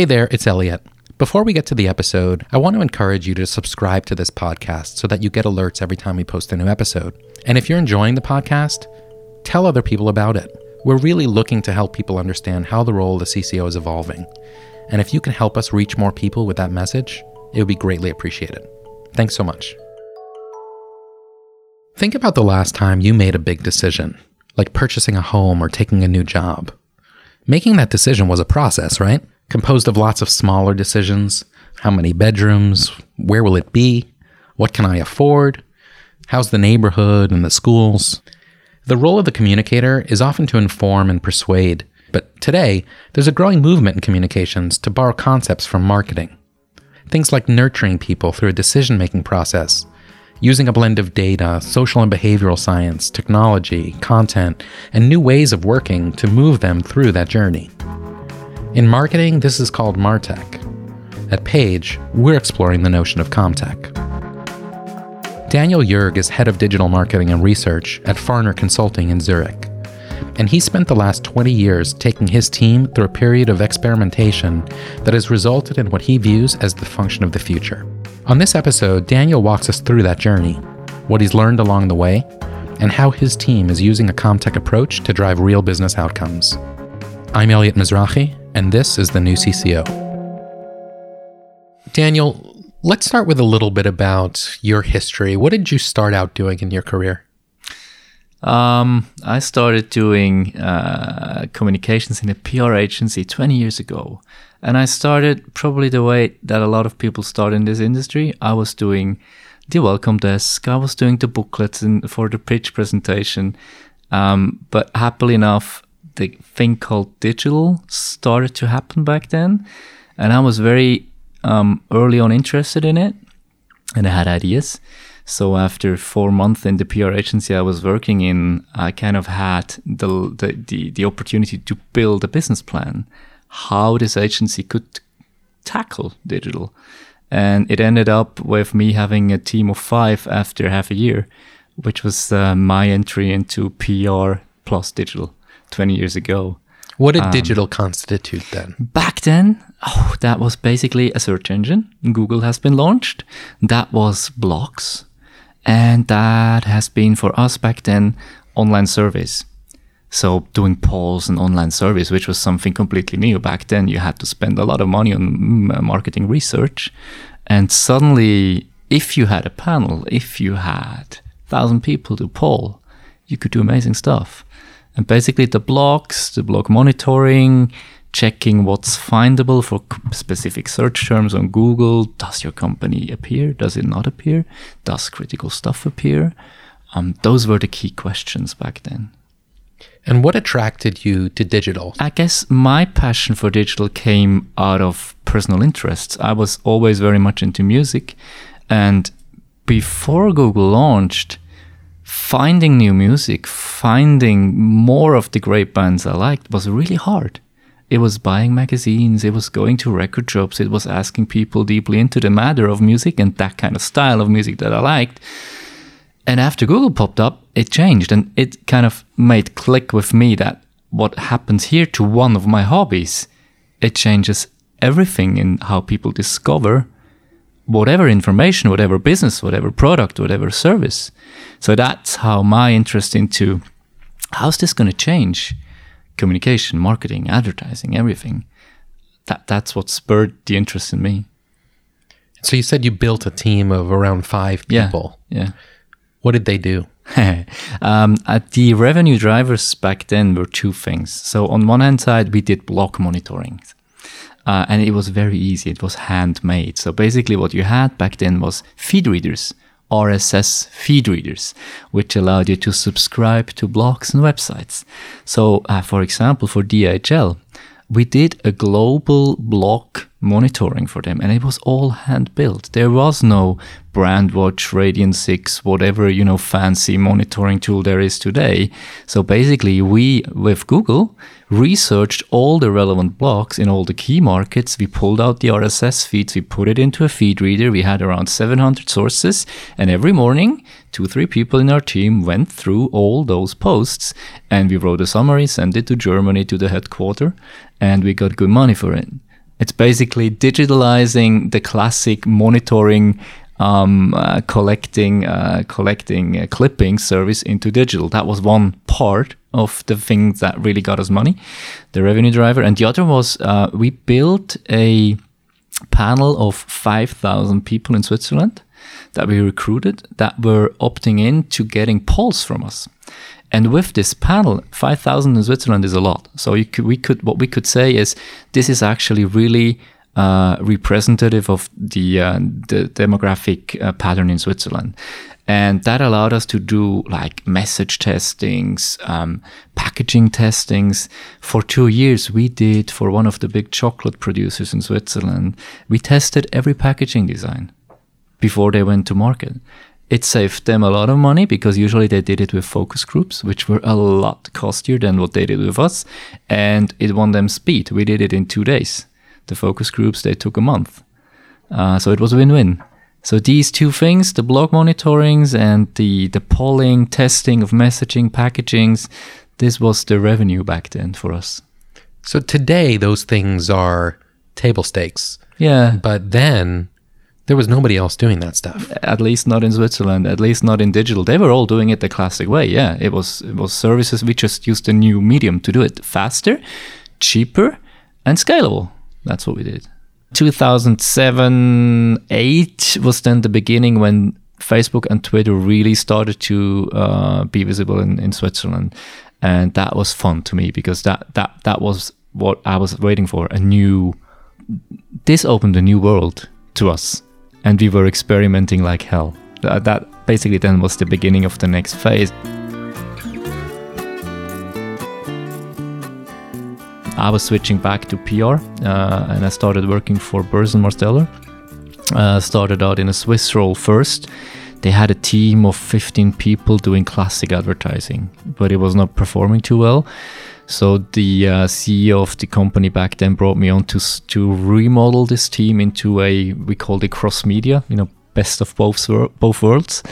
Hey there, it's Elliot. Before we get to the episode, I want to encourage you to subscribe to this podcast so that you get alerts every time we post a new episode. And if you're enjoying the podcast, tell other people about it. We're really looking to help people understand how the role of the CCO is evolving. And if you can help us reach more people with that message, it would be greatly appreciated. Thanks so much. Think about the last time you made a big decision, like purchasing a home or taking a new job. Making that decision was a process, right? Composed of lots of smaller decisions. How many bedrooms? Where will it be? What can I afford? How's the neighborhood and the schools? The role of the communicator is often to inform and persuade, but today there's a growing movement in communications to borrow concepts from marketing. Things like nurturing people through a decision making process, using a blend of data, social and behavioral science, technology, content, and new ways of working to move them through that journey. In marketing, this is called Martech. At Page, we're exploring the notion of CommTech. Daniel Jörg is head of digital marketing and research at Farner Consulting in Zurich. And he spent the last 20 years taking his team through a period of experimentation that has resulted in what he views as the function of the future. On this episode, Daniel walks us through that journey, what he's learned along the way, and how his team is using a CommTech approach to drive real business outcomes. I'm Elliot Mizrahi, and this is the new CCO. Daniel, let's start with a little bit about your history. What did you start out doing in your career? Um, I started doing uh, communications in a PR agency 20 years ago. And I started probably the way that a lot of people start in this industry. I was doing the welcome desk, I was doing the booklets in, for the pitch presentation. Um, but happily enough, the thing called digital started to happen back then. And I was very um, early on interested in it and I had ideas. So after four months in the PR agency I was working in, I kind of had the, the, the, the opportunity to build a business plan, how this agency could tackle digital. And it ended up with me having a team of five after half a year, which was uh, my entry into PR plus digital 20 years ago. What did um, digital constitute then? Back then, oh, that was basically a search engine. Google has been launched. That was blogs. And that has been for us back then online surveys. So doing polls and online surveys, which was something completely new back then, you had to spend a lot of money on mm, marketing research. And suddenly, if you had a panel, if you had thousand people to poll, you could do amazing stuff. And basically, the blogs, the blog monitoring, checking what's findable for specific search terms on Google. Does your company appear? Does it not appear? Does critical stuff appear? Um, those were the key questions back then. And what attracted you to digital? I guess my passion for digital came out of personal interests. I was always very much into music. And before Google launched, finding new music, finding more of the great bands I liked was really hard. It was buying magazines, it was going to record shops, it was asking people deeply into the matter of music and that kind of style of music that I liked. And after Google popped up, it changed and it kind of made click with me that what happens here to one of my hobbies, it changes everything in how people discover whatever information, whatever business, whatever product, whatever service. So that's how my interest into how's this going to change communication, marketing, advertising, everything. That that's what spurred the interest in me. So you said you built a team of around five people. Yeah. yeah. What did they do? um, the revenue drivers back then were two things. So on one hand side, we did blog monitoring. Uh, and it was very easy. It was handmade. So basically, what you had back then was feed readers RSS feed readers, which allowed you to subscribe to blogs and websites. So, uh, for example, for DHL, we did a global blog monitoring for them and it was all hand built. There was no Brandwatch, Radian6, whatever, you know, fancy monitoring tool there is today. So basically we, with Google, researched all the relevant blogs in all the key markets. We pulled out the RSS feeds, we put it into a feed reader. We had around 700 sources and every morning, two, three people in our team went through all those posts and we wrote a summary, sent it to Germany to the headquarter and we got good money for it. It's basically digitalizing the classic monitoring, um, uh, collecting, uh, collecting uh, clipping service into digital. That was one part of the thing that really got us money, the revenue driver. And the other was uh, we built a panel of 5,000 people in Switzerland that we recruited that were opting in to getting polls from us. And with this panel, 5,000 in Switzerland is a lot. So could, we could, what we could say is this is actually really uh, representative of the, uh, the demographic uh, pattern in Switzerland. And that allowed us to do like message testings, um, packaging testings. For two years, we did for one of the big chocolate producers in Switzerland, we tested every packaging design before they went to market. It saved them a lot of money because usually they did it with focus groups, which were a lot costlier than what they did with us. And it won them speed. We did it in two days. The focus groups, they took a month. Uh, so it was a win win. So these two things, the blog monitorings and the, the polling, testing of messaging, packagings, this was the revenue back then for us. So today, those things are table stakes. Yeah. But then there was nobody else doing that stuff. At least not in Switzerland. At least not in digital. They were all doing it the classic way. Yeah, it was it was services. We just used a new medium to do it faster, cheaper, and scalable. That's what we did. 2007, eight was then the beginning when Facebook and Twitter really started to uh, be visible in, in Switzerland, and that was fun to me because that that that was what I was waiting for. A new. This opened a new world to us and we were experimenting like hell. That, that basically then was the beginning of the next phase. I was switching back to PR uh, and I started working for Burson-Marsteller. Uh, started out in a Swiss role first. They had a team of 15 people doing classic advertising, but it was not performing too well. So the uh, CEO of the company back then brought me on to to remodel this team into a we called it cross media, you know, best of both both worlds,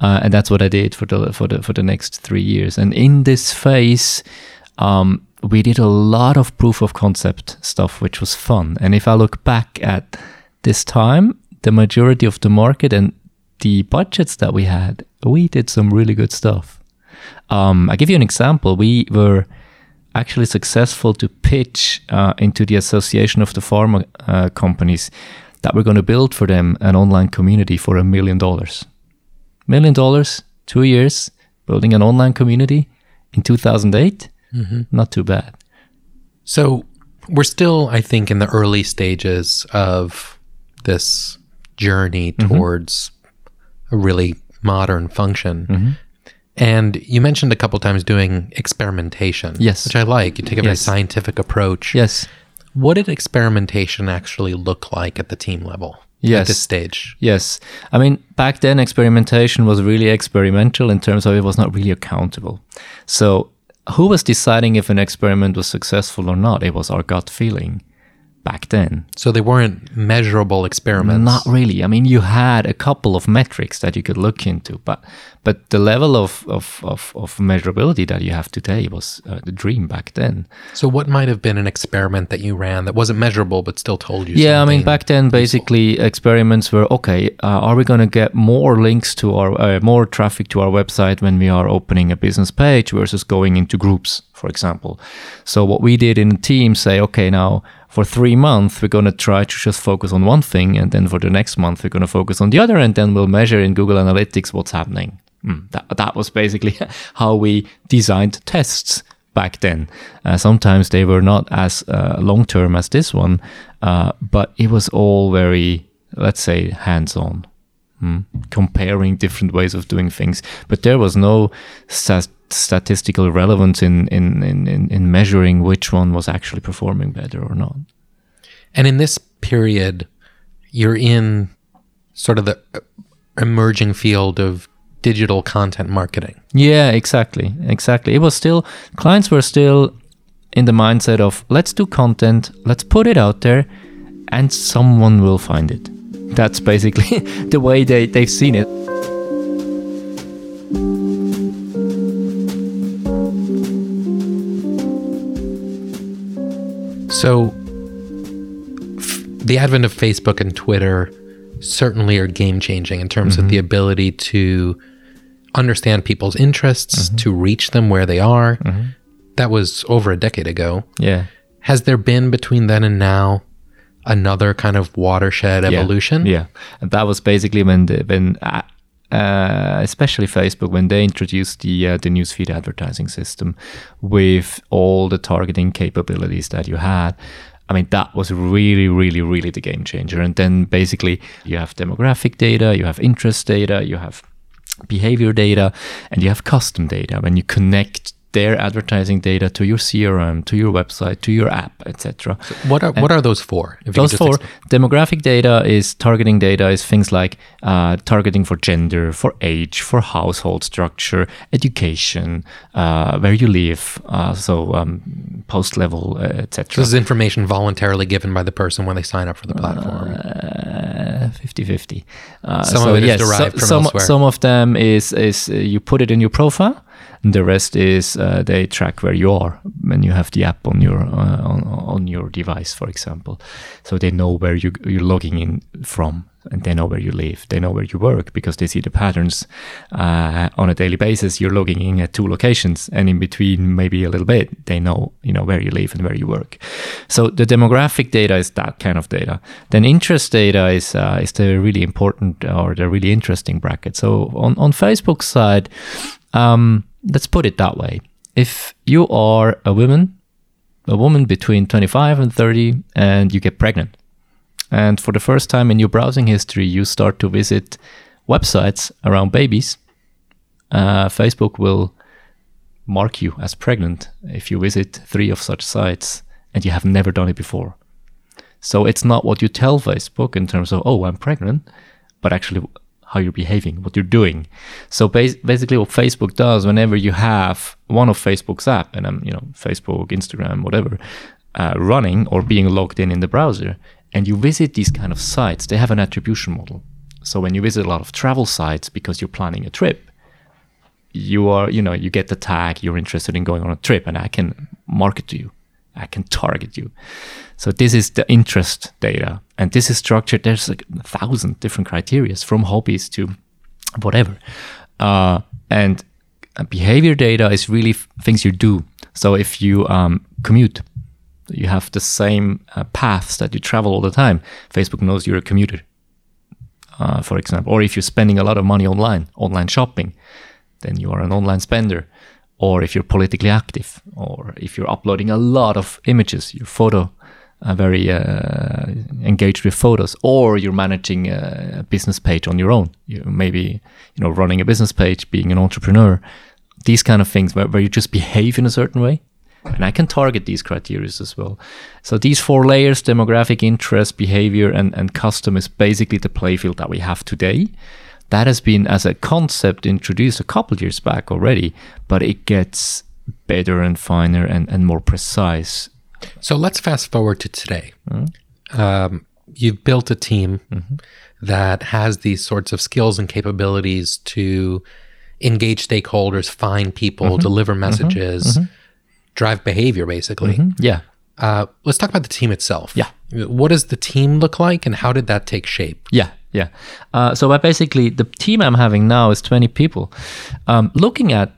uh, and that's what I did for the for the for the next three years. And in this phase, um, we did a lot of proof of concept stuff, which was fun. And if I look back at this time, the majority of the market and the budgets that we had, we did some really good stuff. Um, I give you an example. We were actually successful to pitch uh, into the Association of the Pharma uh, Companies that we're going to build for them an online community for a million dollars. Million dollars, two years, building an online community in 2008. Mm-hmm. Not too bad. So we're still, I think, in the early stages of this journey mm-hmm. towards mm-hmm. a really modern function. Mm-hmm. And you mentioned a couple times doing experimentation. Yes. Which I like. You take a very yes. scientific approach. Yes. What did experimentation actually look like at the team level? Yes. At this stage? Yes. I mean, back then, experimentation was really experimental in terms of it was not really accountable. So, who was deciding if an experiment was successful or not? It was our gut feeling back then. So they weren't measurable experiments. Not really. I mean, you had a couple of metrics that you could look into, but but the level of of, of, of measurability that you have today was uh, the dream back then. So what might have been an experiment that you ran that wasn't measurable but still told you? Yeah, I mean, back then basically experiments were okay. Uh, are we going to get more links to our uh, more traffic to our website when we are opening a business page versus going into groups, for example? So what we did in the team say, okay, now for three months, we're going to try to just focus on one thing. And then for the next month, we're going to focus on the other. And then we'll measure in Google Analytics what's happening. Mm, that, that was basically how we designed tests back then. Uh, sometimes they were not as uh, long term as this one, uh, but it was all very, let's say, hands on. Mm, comparing different ways of doing things, but there was no stat- statistical relevance in, in, in, in measuring which one was actually performing better or not. And in this period, you're in sort of the uh, emerging field of digital content marketing. Yeah, exactly. Exactly. It was still, clients were still in the mindset of let's do content, let's put it out there, and someone will find it. That's basically the way they, they've seen it. So, the advent of Facebook and Twitter certainly are game changing in terms of the mm-hmm. ability to understand people's interests, mm-hmm. to reach them where they are. Mm-hmm. That was over a decade ago. Yeah. Has there been between then and now another kind of watershed evolution? Yeah, and that was basically when the, when uh, uh, especially Facebook when they introduced the uh, the newsfeed advertising system with all the targeting capabilities that you had. I mean, that was really, really, really the game changer. And then basically, you have demographic data, you have interest data, you have behavior data, and you have custom data. When you connect their advertising data to your CRM, to your website, to your app, etc. What are what are those for? Those four explain. demographic data is targeting data is things like uh, targeting for gender, for age, for household structure, education, uh, where you live, uh, so um, post level, uh, etc. This is information voluntarily given by the person when they sign up for the platform. Uh, 50-50. Uh, Some of it is derived from some, elsewhere. Some of them is is uh, you put it in your profile. And the rest is uh, they track where you are when you have the app on your uh, on, on your device, for example. So they know where you you're logging in from, and they know where you live. They know where you work because they see the patterns uh, on a daily basis. You're logging in at two locations, and in between maybe a little bit, they know you know where you live and where you work. So the demographic data is that kind of data. Then interest data is uh, is the really important or the really interesting bracket. So on on Facebook side, um, let's put it that way. If you are a woman, a woman between 25 and 30, and you get pregnant, and for the first time in your browsing history, you start to visit websites around babies, uh, Facebook will mark you as pregnant if you visit three of such sites and you have never done it before. So it's not what you tell Facebook in terms of, oh, I'm pregnant, but actually how you're behaving, what you're doing. So bas- basically, what Facebook does whenever you have one of Facebook's app, and I'm, you know, Facebook, Instagram, whatever, uh, running or being logged in in the browser, and you visit these kind of sites, they have an attribution model. So when you visit a lot of travel sites because you're planning a trip, you are, you know, you get the tag, you're interested in going on a trip, and I can market to you. I can target you. So this is the interest data, and this is structured. There's like a thousand different criterias from hobbies to whatever, uh, and behavior data is really things you do. So if you um, commute, you have the same uh, paths that you travel all the time. Facebook knows you're a commuter, uh, for example. Or if you're spending a lot of money online, online shopping, then you are an online spender. Or if you're politically active, or if you're uploading a lot of images, your photo, uh, very uh, engaged with photos, or you're managing a, business page on your own. You maybe you know running a business page, being an entrepreneur, these kind of things where, where you just behave in a certain way. And I can target these criteria as well. So these four layers, demographic, interest, behavior, and, and custom is basically the playfield that we have today. That has been as a concept introduced a couple years back already, but it gets better and finer and, and more precise. So let's fast forward to today. Hmm? Um, you've built a team mm-hmm. that has these sorts of skills and capabilities to engage stakeholders, find people, mm-hmm. deliver mm-hmm. messages, drive behavior, basically. Yeah. Uh, let's talk about the team itself. Yeah. What does the team look like, and how did that take shape? Yeah, yeah. Uh, so, but basically, the team I'm having now is 20 people. Um, looking at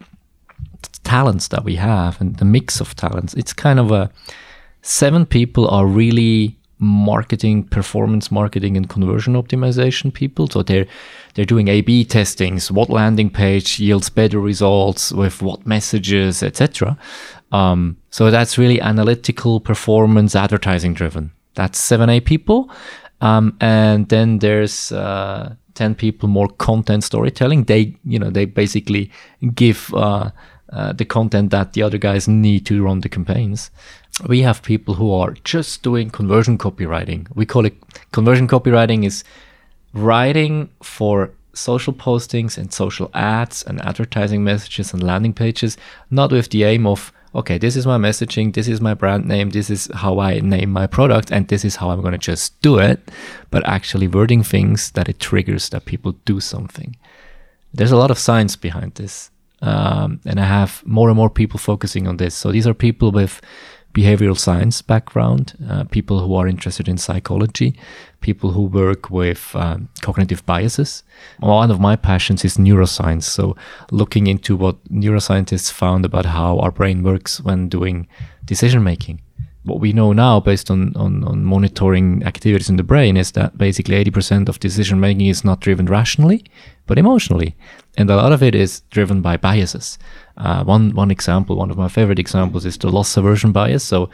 talents that we have and the mix of talents, it's kind of a seven people are really marketing, performance marketing, and conversion optimization people. So they're they're doing A/B testings. What landing page yields better results with what messages, etc. Um, so that's really analytical, performance, advertising driven. That's seven A people, um, and then there's uh, ten people more content storytelling. They you know they basically give. Uh, uh, the content that the other guys need to run the campaigns. We have people who are just doing conversion copywriting. We call it conversion copywriting is writing for social postings and social ads and advertising messages and landing pages, not with the aim of, okay, this is my messaging, this is my brand name, this is how I name my product, and this is how I'm going to just do it, but actually wording things that it triggers that people do something. There's a lot of science behind this. Um, and I have more and more people focusing on this. So these are people with behavioral science background, uh, people who are interested in psychology, people who work with um, cognitive biases. One of my passions is neuroscience. So, looking into what neuroscientists found about how our brain works when doing decision making. What we know now, based on, on, on monitoring activities in the brain, is that basically 80% of decision making is not driven rationally, but emotionally. And a lot of it is driven by biases. Uh, one one example, one of my favorite examples, is the loss aversion bias. So,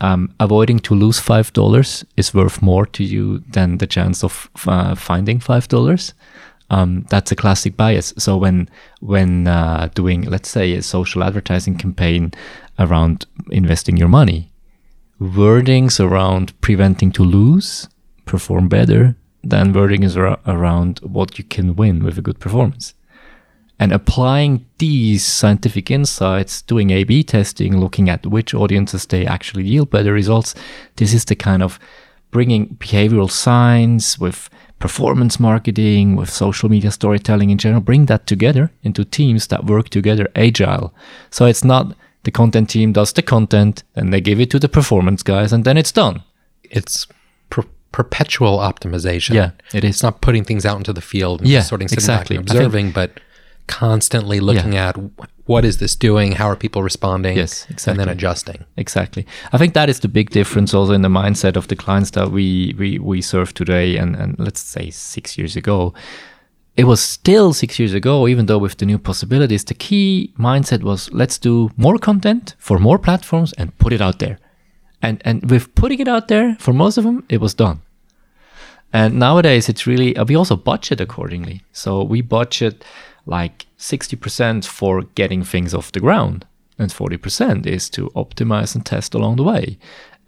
um, avoiding to lose five dollars is worth more to you than the chance of uh, finding five dollars. Um, that's a classic bias. So when when uh, doing, let's say, a social advertising campaign around investing your money, wordings around preventing to lose perform better than wordings ar- around what you can win with a good performance and applying these scientific insights, doing A B testing, looking at which audiences they actually yield better results. This is the kind of bringing behavioral science with performance marketing, with social media storytelling in general, bring that together into teams that work together agile. So it's not the content team does the content, and they give it to the performance guys, and then it's done. It's per- perpetual optimization. Yeah, it is. It's not putting things out into the field and Yeah, just sort of sitting exactly. back and I think- observing, but constantly looking at what is this doing? How are people responding? Yes, exactly. And then adjusting. Exactly. I think that is the big difference also in the mindset of the clients that we we, we serve today and, and let's say six years ago. It was still six years ago, even though with the new possibilities, the key mindset was let's do more content for more platforms and put it out there. And and with putting it out there, for most of them, it was done. And nowadays, it's really, uh, we also budget accordingly. So we budget like 60% for getting things off the ground, and 40% is to optimize and test along the way.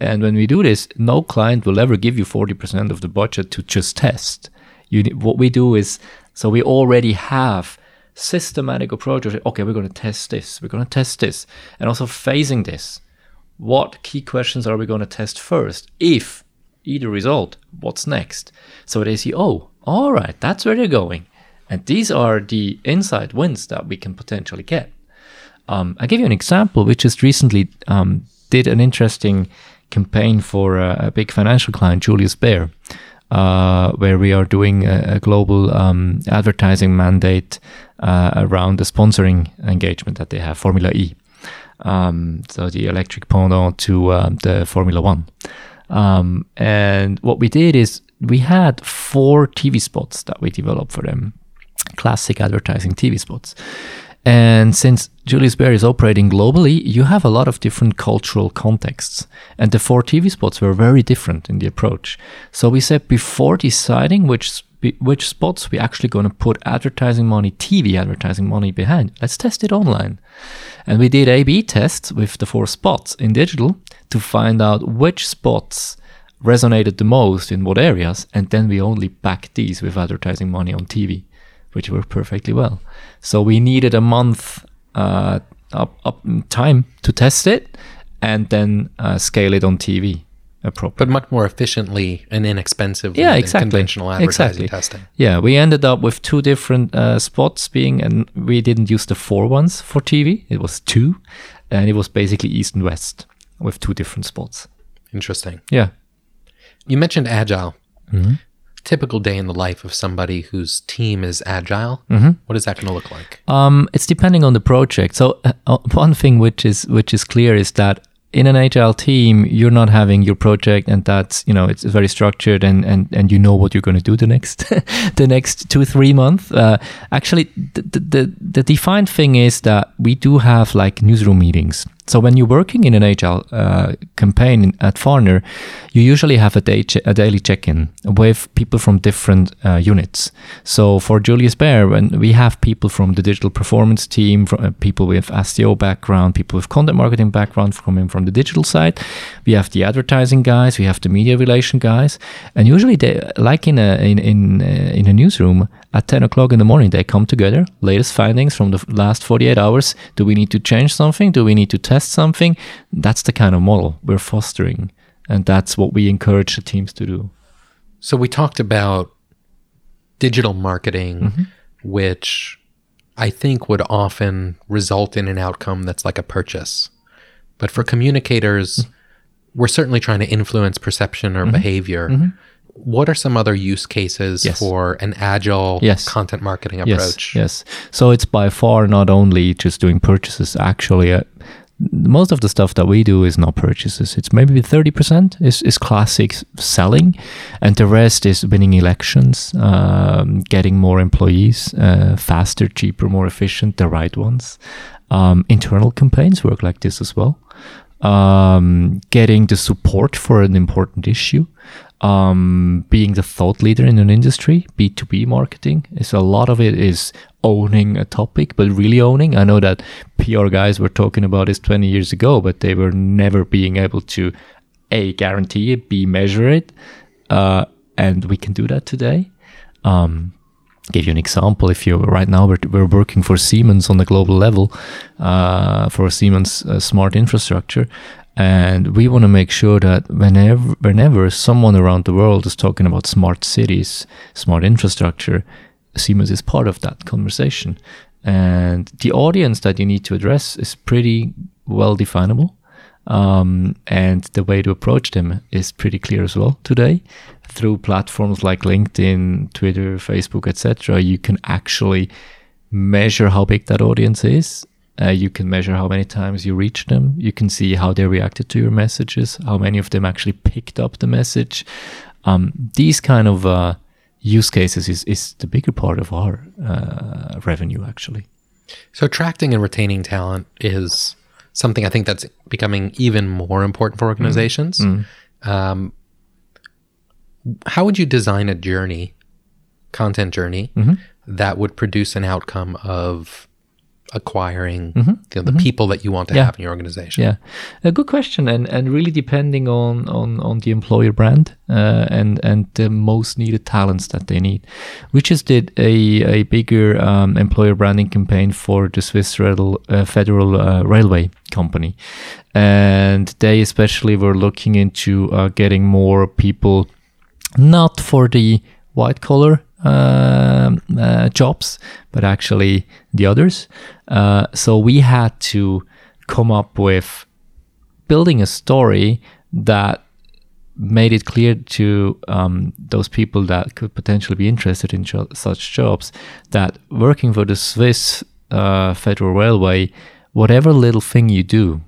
And when we do this, no client will ever give you 40% of the budget to just test. You, what we do is, so we already have systematic approach of, okay, we're going to test this, we're going to test this, and also phasing this what key questions are we going to test first? If either result, what's next? So they see, oh, all right, that's where they're going. And these are the inside wins that we can potentially get. Um, I give you an example. We just recently um, did an interesting campaign for a, a big financial client, Julius Baer, uh, where we are doing a, a global um, advertising mandate uh, around the sponsoring engagement that they have, Formula E um, so the electric pendant to um, the Formula One. Um, and what we did is we had four TV spots that we developed for them, classic advertising TV spots. And since Julius Baer is operating globally, you have a lot of different cultural contexts. And the four TV spots were very different in the approach. So we said before deciding which which spots we actually going to put advertising money, TV advertising money behind, let's test it online. And we did A/B tests with the four spots in digital to find out which spots resonated the most in what areas, and then we only backed these with advertising money on TV, which worked perfectly well. So we needed a month uh, up, up time to test it, and then uh, scale it on TV appropriately. But much more efficiently and inexpensively Yeah, than exactly. conventional advertising Exactly. testing. Yeah, we ended up with two different uh, spots being, and we didn't use the four ones for TV. It was two, and it was basically east and west with two different spots. Interesting. Yeah. You mentioned agile. Mm-hmm. Typical day in the life of somebody whose team is agile. Mm-hmm. What is that going to look like? Um, it's depending on the project. So uh, uh, one thing which is which is clear is that in an agile team, you're not having your project and that's you know it's very structured and and, and you know what you're going to do the next the next two three months. Uh, actually, the, the the the defined thing is that we do have like newsroom meetings. So when you're working in an agile uh, campaign at Farner, you usually have a, day a daily check-in with people from different uh, units. So for Julius Baer, when we have people from the digital performance team, from, uh, people with SEO background, people with content marketing background coming from the digital side, we have the advertising guys, we have the media relation guys, and usually they, like in a in in, uh, in a newsroom, at 10 o'clock in the morning they come together latest findings from the last 48 hours do we need to change something do we need to test something that's the kind of model we're fostering and that's what we encourage the teams to do So we talked about digital marketing, Mm-hmm. which I think would often result in an outcome that's like a purchase. But for communicators, we're certainly trying to influence perception Mm-hmm. or behavior. What are some other use cases Yes. for an agile Yes. content marketing Yes, approach? yes. So it's by far not only just doing purchases. Actually, uh, most of the stuff that we do is not purchases. It's maybe thirty percent is is classic selling, and the rest is winning elections, um, getting more employees, uh, faster, cheaper, more efficient, the right ones. Um, internal campaigns work like this as well. Um, getting the support for an important issue um, being the thought leader in an industry, B2B marketing is a lot of it is owning a topic, but really owning. I know that PR guys were talking about this 20 years ago, but they were never being able to A, guarantee it, B, measure it. Uh, and we can do that today. Um, give you an example. If you right now we're, we're working for Siemens on the global level uh, for Siemens uh, smart infrastructure, and we want to make sure that whenever whenever someone around the world is talking about smart cities, smart infrastructure, Siemens is part of that conversation, and the audience that you need to address is pretty well definable. Um, and the way to approach them is pretty clear as well today through platforms like linkedin twitter facebook etc you can actually measure how big that audience is uh, you can measure how many times you reach them. You can see how they reacted to your messages how many of them actually picked up the message. Um, these kind of uh, use cases is, is the bigger part of our uh, revenue actually. So attracting and retaining talent is something I think that's becoming even more important for organizations. Um, how would you design a journey, content journey, that would produce an outcome of acquiring you know, the people that you want to Yeah. have in your organization? Yeah, a good question, and and really depending on on on the employer brand uh, and and the most needed talents that they need. We just did a a bigger um, employer branding campaign for the Swiss Federal uh, Federal uh, Railway Company, and they especially were looking into uh, getting more people, not for the white collar jobs, but actually the others. Uh, so we had to come up with building a story that made it clear to um, those people that could potentially be interested in jo- such jobs that working for the Swiss uh, Federal Railway, whatever little thing you do,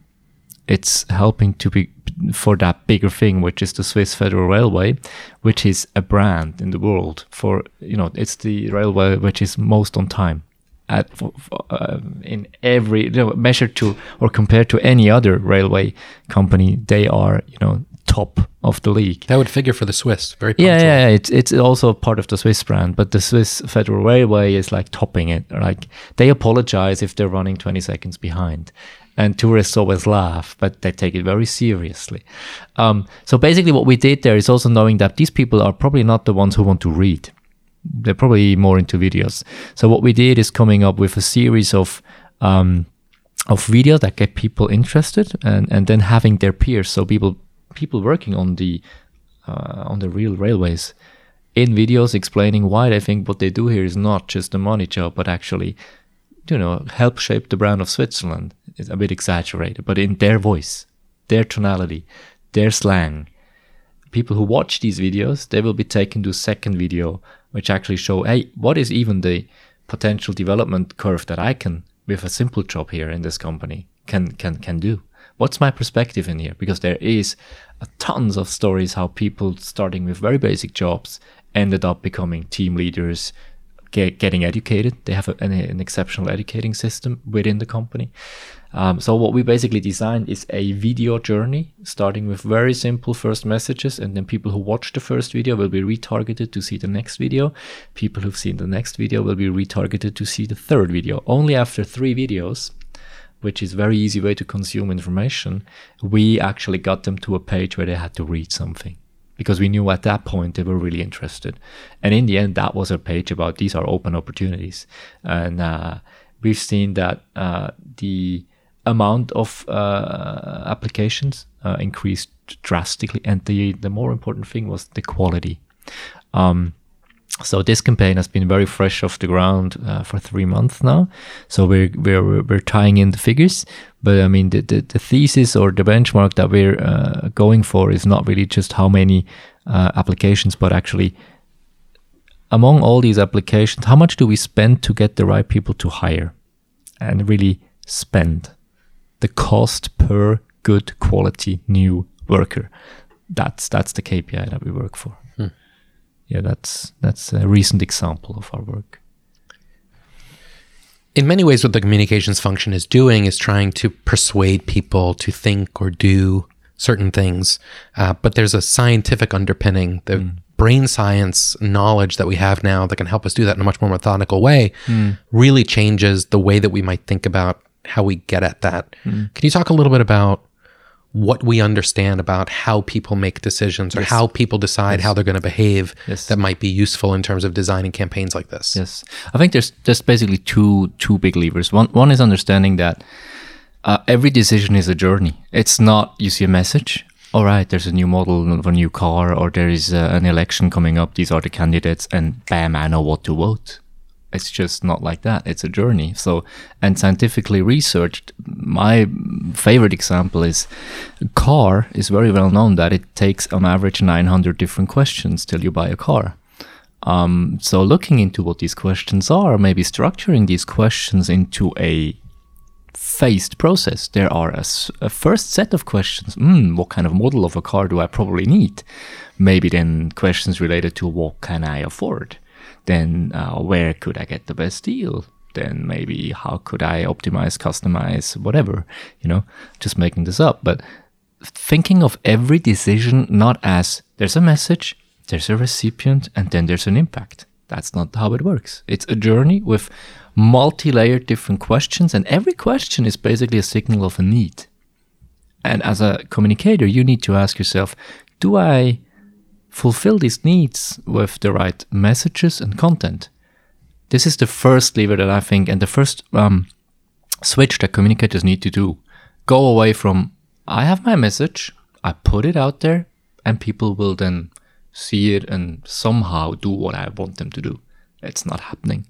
it's helping to be for that bigger thing, which is the Swiss Federal Railway, which is a brand in the world for you know it's the railway which is most on time. At, for, for, uh, in every you know, measured to or compared to any other railway company, they are you know top of the league. That would figure for the Swiss. Very Yeah, yeah, yeah, it's it's also part of the Swiss brand, but the Swiss Federal Railway is like topping it. Like they apologize if they're running 20 seconds behind, and tourists always laugh, but they take it very seriously. Um, so basically, what we did there is also knowing that these people are probably not the ones who want to read. They're probably more into videos. So what we did is coming up with a series of um, of videos that get people interested, and and then having their peers, so people people working on the uh, on the real railways in videos explaining why they think what they do here is not just a money job, but actually, you know, help shape the brand of Switzerland. It's a bit exaggerated, but in their voice, their tonality, their slang. People who watch these videos, they will be taken to a second video, which actually show, hey, what is even the potential development curve that I can, with a simple job here in this company, can can can do what's my perspective in here because there is tons of stories how people starting with very basic jobs ended up becoming team leaders get, getting educated. They have a, an, an exceptional educating system within the company. Um, so what we basically designed is a video journey starting with very simple first messages and then people who watch the first video will be retargeted to see the next video. People who've seen the next video will be retargeted to see the third video. Only after three videos which is very easy way to consume information, we actually got them to a page where they had to read something because we knew at that point they were really interested. And in the end, that was a page about these are open opportunities. And uh, we've seen that uh, the amount of uh, applications uh, increased drastically. And the, the more important thing was the quality. Um, So this campaign has been very fresh off the ground uh, for three months now. So we're we're we're tying in the figures, but I mean the the, the thesis or the benchmark that we're uh, going for is not really just how many uh, applications, but actually among all these applications, how much do we spend to get the right people to hire, and really spend the cost per good quality new worker. That's that's the KPI that we work for yeah, that's that's a recent example of our work. In many ways, what the communications function is doing is trying to persuade people to think or do certain things. Uh, but there's a scientific underpinning, the mm. brain science knowledge that we have now that can help us do that in a much more methodical way mm. really changes the way that we might think about how we get at that. Mm. Can you talk a little bit about what we understand about how people make decisions or yes. how people decide yes. how they're going to behave yes. that might be useful in terms of designing campaigns like this. Yes, I think there's there's basically two two big levers. One one is understanding that uh, every decision is a journey. It's not you see a message. All right, there's a new model of a new car, or there is uh, an election coming up. These are the candidates, and bam, I know what to vote it's just not like that. It's a journey. So, and scientifically researched, my favorite example is car is very well known that it takes on average 900 different questions till you buy a car. Um, so, looking into what these questions are, maybe structuring these questions into a phased process. There are a, a first set of questions. Mm, what kind of model of a car do I probably need? Maybe then questions related to what can I afford? Then uh, where could I get the best deal? Then maybe how could I optimize, customize, whatever, you know, just making this up. But thinking of every decision not as there's a message, there's a recipient, and then there's an impact. That's not how it works. It's a journey with multi layered different questions, and every question is basically a signal of a need. And as a communicator, you need to ask yourself do I fulfill these needs with the right messages and content. This is the first lever that I think, and the first um, switch that communicators need to do. Go away from, I have my message, I put it out there, and people will then see it and somehow do what I want them to do. It's not happening.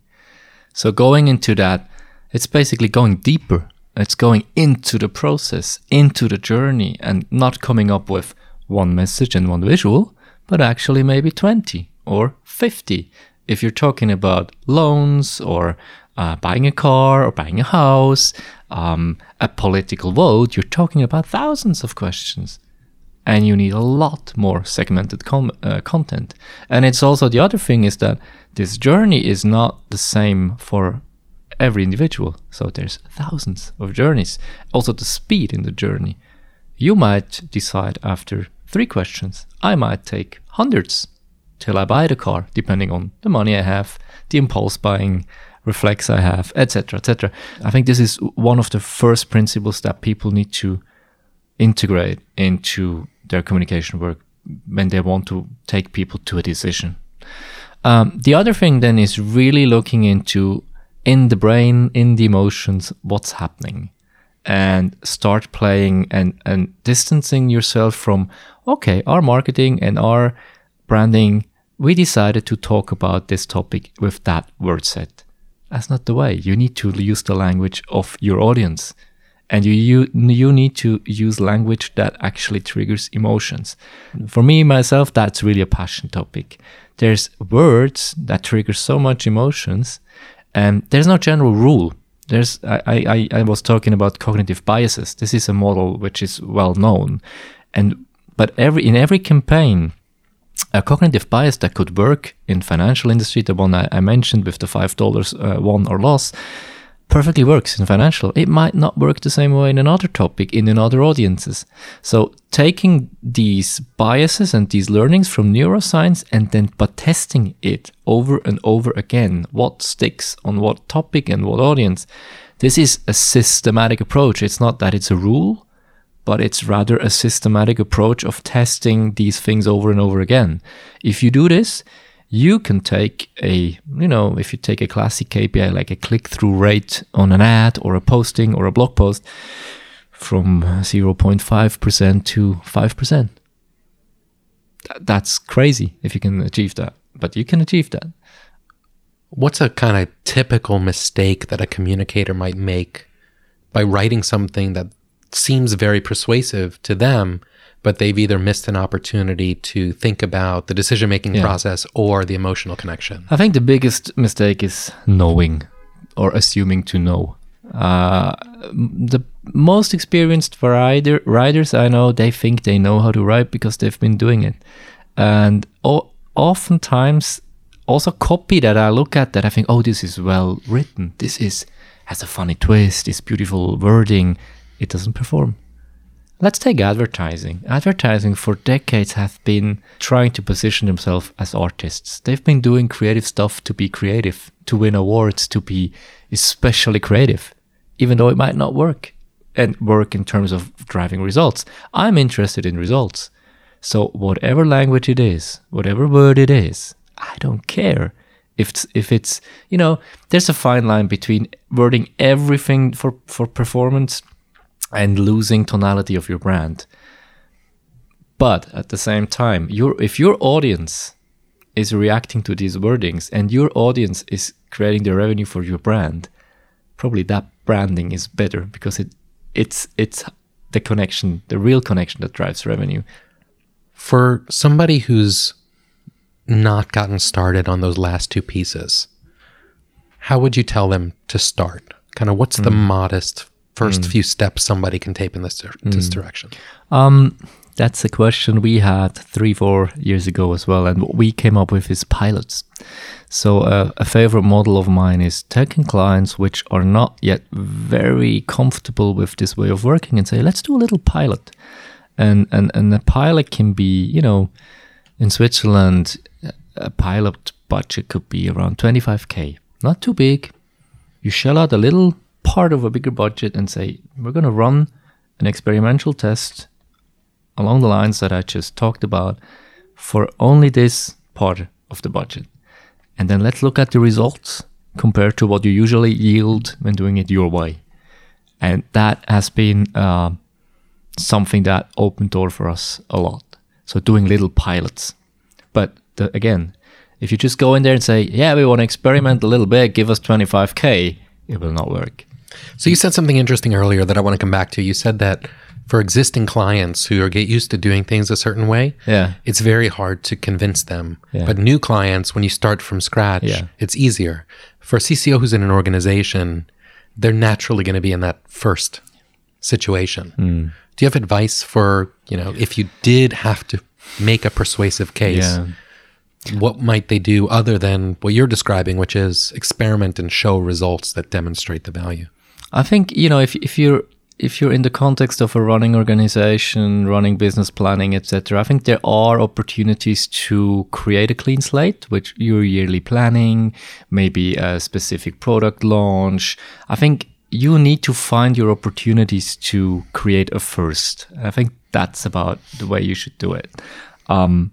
So going into that, it's basically going deeper. It's going into the process, into the journey, and not coming up with one message and one visual, but actually maybe 20 or 50 if you're talking about loans or uh, buying a car or buying a house, um, a political vote, you're talking about thousands of questions. And you need a lot more segmented com- uh, content. And it's also the other thing is that this journey is not the same for every individual. So there's thousands of journeys. Also, the speed in the journey. You might decide after three questions. I might take hundreds till I buy the car, depending on the money I have, the impulse buying reflex I have, etc., etc. I think this is one of the first principles that people need to integrate into their communication work when they want to take people to a decision. Um, the other thing then is really looking into in the brain, in the emotions, what's happening and start playing and, and distancing yourself from, okay, our marketing and our branding, we decided to talk about this topic with that word set. That's not the way. You need to use the language of your audience. And you, you, you need to use language that actually triggers emotions. For me, myself, that's really a passion topic. There's words that trigger so much emotions, and there's no general rule there's I, I, I was talking about cognitive biases. This is a model which is well known, and but every in every campaign, a cognitive bias that could work in financial industry, the one I, I mentioned with the five dollars uh, won or loss, perfectly works in financial. It might not work the same way in another topic in another audiences. So taking these biases and these learnings from neuroscience and then but testing it over and over again, what sticks on what topic and what audience. This is a systematic approach. It's not that it's a rule, but it's rather a systematic approach of testing these things over and over again. If you do this, you can take a, you know, if you take a classic KPI like a click through rate on an ad or a posting or a blog post from 0.5% to 5%. th- that's crazy if you can achieve that. But you can achieve that. What's a kind of typical mistake that a communicator might make by writing something that seems very persuasive to them, but they've either missed an opportunity to think about the decision making Yeah. process or the emotional connection? I think the biggest mistake is knowing or assuming to know. Uh, the most experienced writer, writers I know, they think they know how to write because they've been doing it. And o- oftentimes, also copy that I look at that I think, oh, this is well written. This is has a funny twist. This beautiful wording. It doesn't perform. Let's take advertising. Advertising for decades have been trying to position themselves as artists. They've been doing creative stuff to be creative, to win awards, to be especially creative, even though it might not work and work in terms of driving results. I'm interested in results. So whatever language it is, whatever word it is, I don't care. If it's, if it's you know, there's a fine line between wording everything for, for performance and losing tonality of your brand. But at the same time, your if your audience is reacting to these wordings and your audience is creating the revenue for your brand, probably that branding is better because it it's it's the connection, the real connection that drives revenue. For somebody who's not gotten started on those last two pieces, how would you tell them to start? Kind of what's the mm. modest first few steps somebody can take in this, dir- this direction? Um, that's a question we had three, four years ago as well, and what we came up with is pilots. So uh, a favorite model of mine is taking clients which are not yet very comfortable with this way of working and say, let's do a little pilot. And and and a pilot can be, you know, in Switzerland, a pilot budget could be around 25k, not too big. You shell out a little part of a bigger budget and say, we're going to run an experimental test along the lines that I just talked about for only this part of the budget. And then let's look at the results compared to what you usually yield when doing it your way. And that has been uh, something that opened door for us a lot. So doing little pilots. But the, again, if you just go in there and say, yeah, we want to experiment a little bit, give us 25K, it will not work. So you said something interesting earlier that I want to come back to. You said that for existing clients who are get used to doing things a certain way, Yeah. it's very hard to convince them. Yeah. But new clients, when you start from scratch, Yeah. it's easier. For a CCO who's in an organization, they're naturally going to be in that first situation. Hmm. Do you have advice for, you know, if you did have to make a persuasive case, Yeah. what might they do other than what you're describing, which is experiment and show results that demonstrate the value? I think you know if if you're if you're in the context of a running organization, running business planning, etc. I think there are opportunities to create a clean slate, which your yearly planning, maybe a specific product launch. I think you need to find your opportunities to create a first. I think that's about the way you should do it. Um,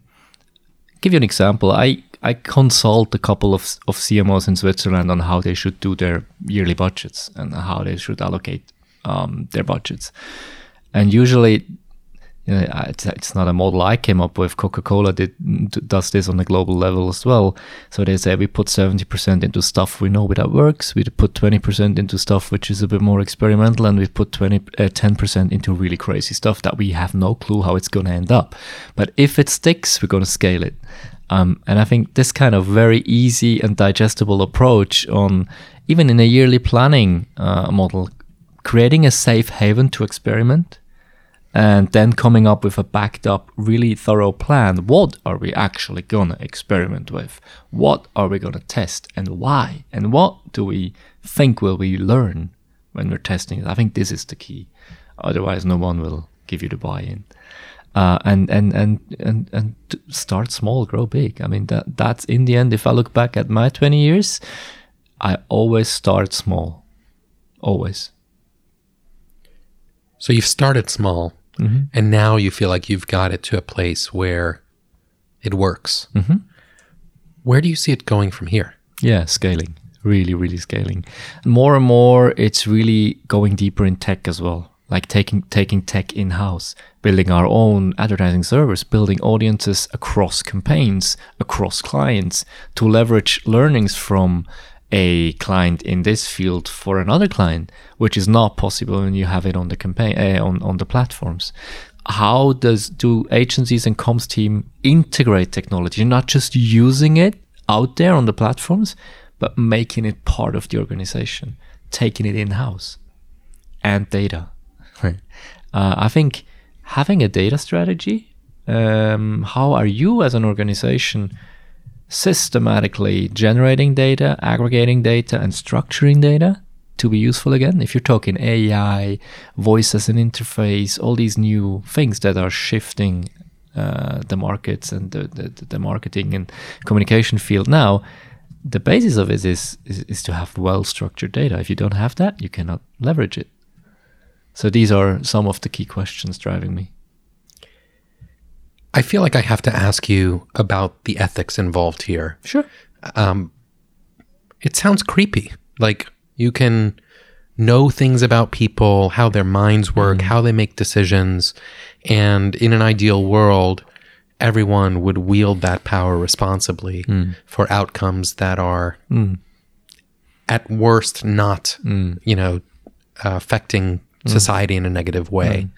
give you an example. I I consult a couple of of CMOs in Switzerland on how they should do their yearly budgets and how they should allocate um, their budgets. And usually, it's, it's not a model I came up with. Coca Cola does this on a global level as well. So they say we put seventy percent into stuff we know that works. We put twenty percent into stuff which is a bit more experimental, and we put 20 ten percent into really crazy stuff that we have no clue how it's going to end up. But if it sticks, we're going to scale it. Um, and I think this kind of very easy and digestible approach on even in a yearly planning uh, model, creating a safe haven to experiment and then coming up with a backed up, really thorough plan. What are we actually to experiment with? What are we to test and why? And what do we think will we learn when we're testing it? I think this is the key. Otherwise, no one will give you the buy in. Uh, and and and and and start small, grow big. I mean that that's in the end. If I look back at my twenty years, I always start small, always. So you've started small, and now you feel like you've got it to a place where it works. Mhm. Where do you see it going from here? Yeah, scaling. Really, really scaling. More and more, it's really going deeper in tech as well. like taking taking tech in house, building our own advertising servers, building audiences across campaigns, across clients to leverage learnings from a client in this field for another client, which is not possible when you have it on the campaign uh, on on the platforms. How does do agencies and comms team integrate technology, not just using it out there on the platforms, but making it part of the organization, taking it in house, and data. Right. Uh, I think having a data strategy. Um, how are you as an organization? Systematically generating data, aggregating data, and structuring data to be useful again. If you're talking AI, voice as an interface, all these new things that are shifting uh, the markets and the, the, the, marketing and communication field now, the basis of it is, is, is to have well structured data. If you don't have that, you cannot leverage it. So these are some of the key questions driving me. I feel like I have to ask you about the ethics involved here. Sure. Um, it sounds creepy. Like you can know things about people, how their minds work, mm. how they make decisions. And in an ideal world, everyone would wield that power responsibly mm. for outcomes that are mm. at worst not, mm. you know, uh, affecting mm. society in a negative way. Mm.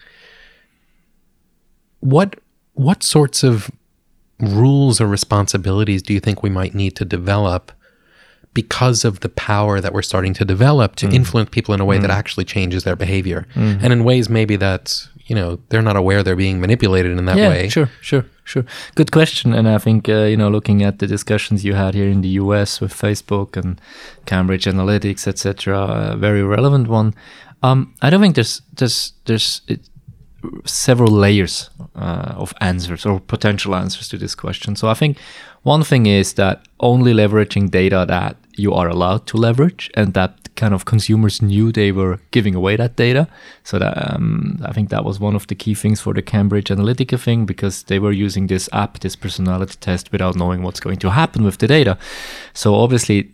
What what sorts of rules or responsibilities do you think we might need to develop because of the power that we're starting to develop to mm. influence people in a way mm. that actually changes their behavior mm. and in ways maybe that you know they're not aware they're being manipulated in that yeah, way sure sure sure good question and i think uh, you know looking at the discussions you had here in the us with facebook and cambridge analytica etc a very relevant one um, i don't think there's there's there's it, several layers uh, of answers or potential answers to this question. So I think one thing is that only leveraging data that you are allowed to leverage and that kind of consumers knew they were giving away that data. So that um, I think that was one of the key things for the Cambridge Analytica thing because they were using this app, this personality test, without knowing what's going to happen with the data. So obviously,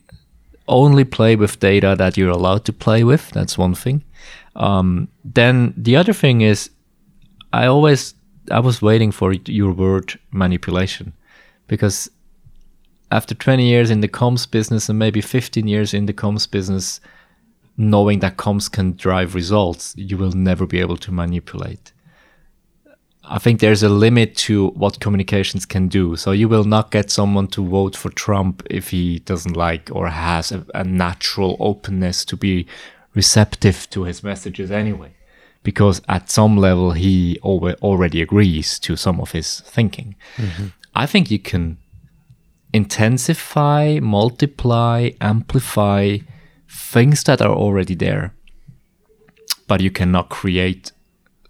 only play with data that you're allowed to play with. That's one thing. Um, then the other thing is I always I was waiting for your word manipulation because after 20 years in the comms business and maybe 15 years in the comms business knowing that comms can drive results you will never be able to manipulate I think there's a limit to what communications can do. So you will not get someone to vote for Trump if he doesn't like or has a, a natural openness to be receptive to his messages anyway because at some level he already agrees to some of his thinking. Mm-hmm. I think you can intensify, multiply, amplify things that are already there, but you cannot create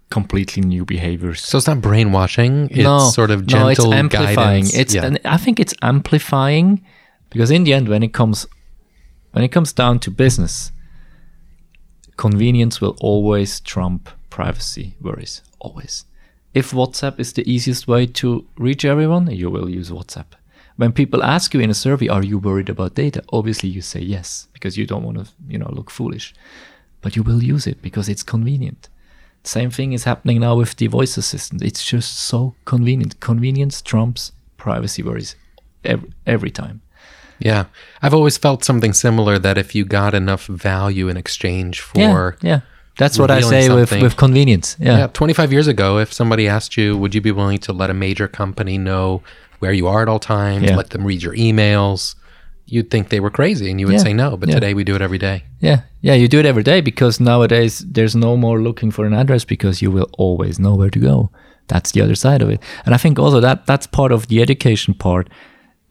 completely new behaviors. So it's not brainwashing. It's no, sort of gentle no, it's amplifying. Guidance. It's yeah. I think it's amplifying because in the end, when it comes when it comes down to business, convenience will always trump privacy worries. Always. If WhatsApp is the easiest way to reach everyone, you will use WhatsApp. When people ask you in a survey, are you worried about data? Obviously, you say yes because you don't want to, you know, look foolish. But you will use it because it's convenient. Same thing is happening now with the voice assistant. It's just so convenient. Convenience trumps privacy worries every, every time. Yeah. I've always felt something similar that if you got enough value in exchange for yeah, yeah. That's what I say with, with convenience. Yeah. yeah. 25 years ago, if somebody asked you, would you be willing to let a major company know where you are at all times, yeah. let them read your emails? You'd think they were crazy and you would yeah. say no. But today we do it every day. Yeah. Yeah. You do it every day because nowadays there's no more looking for an address because you will always know where to go. That's the other side of it. And I think also that that's part of the education part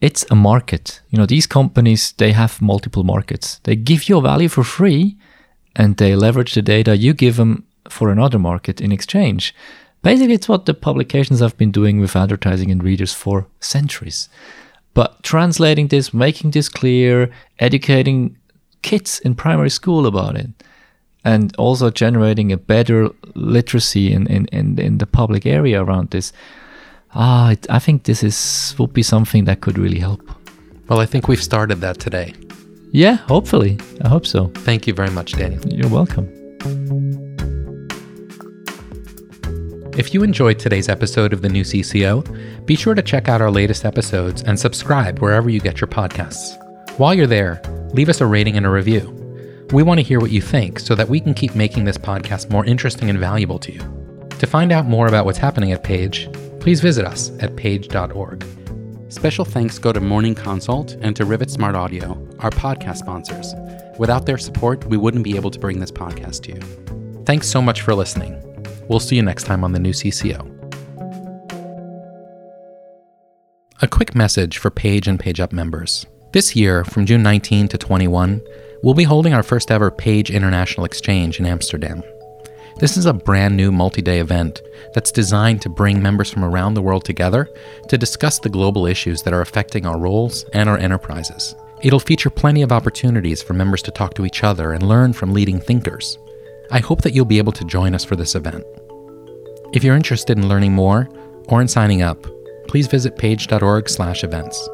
it's a market. You know, these companies, they have multiple markets. They give you value for free and they leverage the data you give them for another market in exchange. Basically, it's what the publications have been doing with advertising and readers for centuries. But translating this, making this clear, educating kids in primary school about it, and also generating a better literacy in, in, in, in the public area around this ah, it, I think this is would be something that could really help. Well, I think we've started that today. Yeah, hopefully. I hope so. Thank you very much, Daniel. You're welcome. If you enjoyed today's episode of the new CCO, be sure to check out our latest episodes and subscribe wherever you get your podcasts. While you're there, leave us a rating and a review. We want to hear what you think so that we can keep making this podcast more interesting and valuable to you. To find out more about what's happening at Page, please visit us at page.org. Special thanks go to Morning Consult and to Rivet Smart Audio, our podcast sponsors. Without their support, we wouldn't be able to bring this podcast to you. Thanks so much for listening. We'll see you next time on the new CCO. A quick message for Page and PageUp members. This year, from June 19 to 21, we'll be holding our first ever Page International Exchange in Amsterdam. This is a brand new multi day event that's designed to bring members from around the world together to discuss the global issues that are affecting our roles and our enterprises. It'll feature plenty of opportunities for members to talk to each other and learn from leading thinkers. I hope that you'll be able to join us for this event. If you're interested in learning more or in signing up, please visit page.org/events.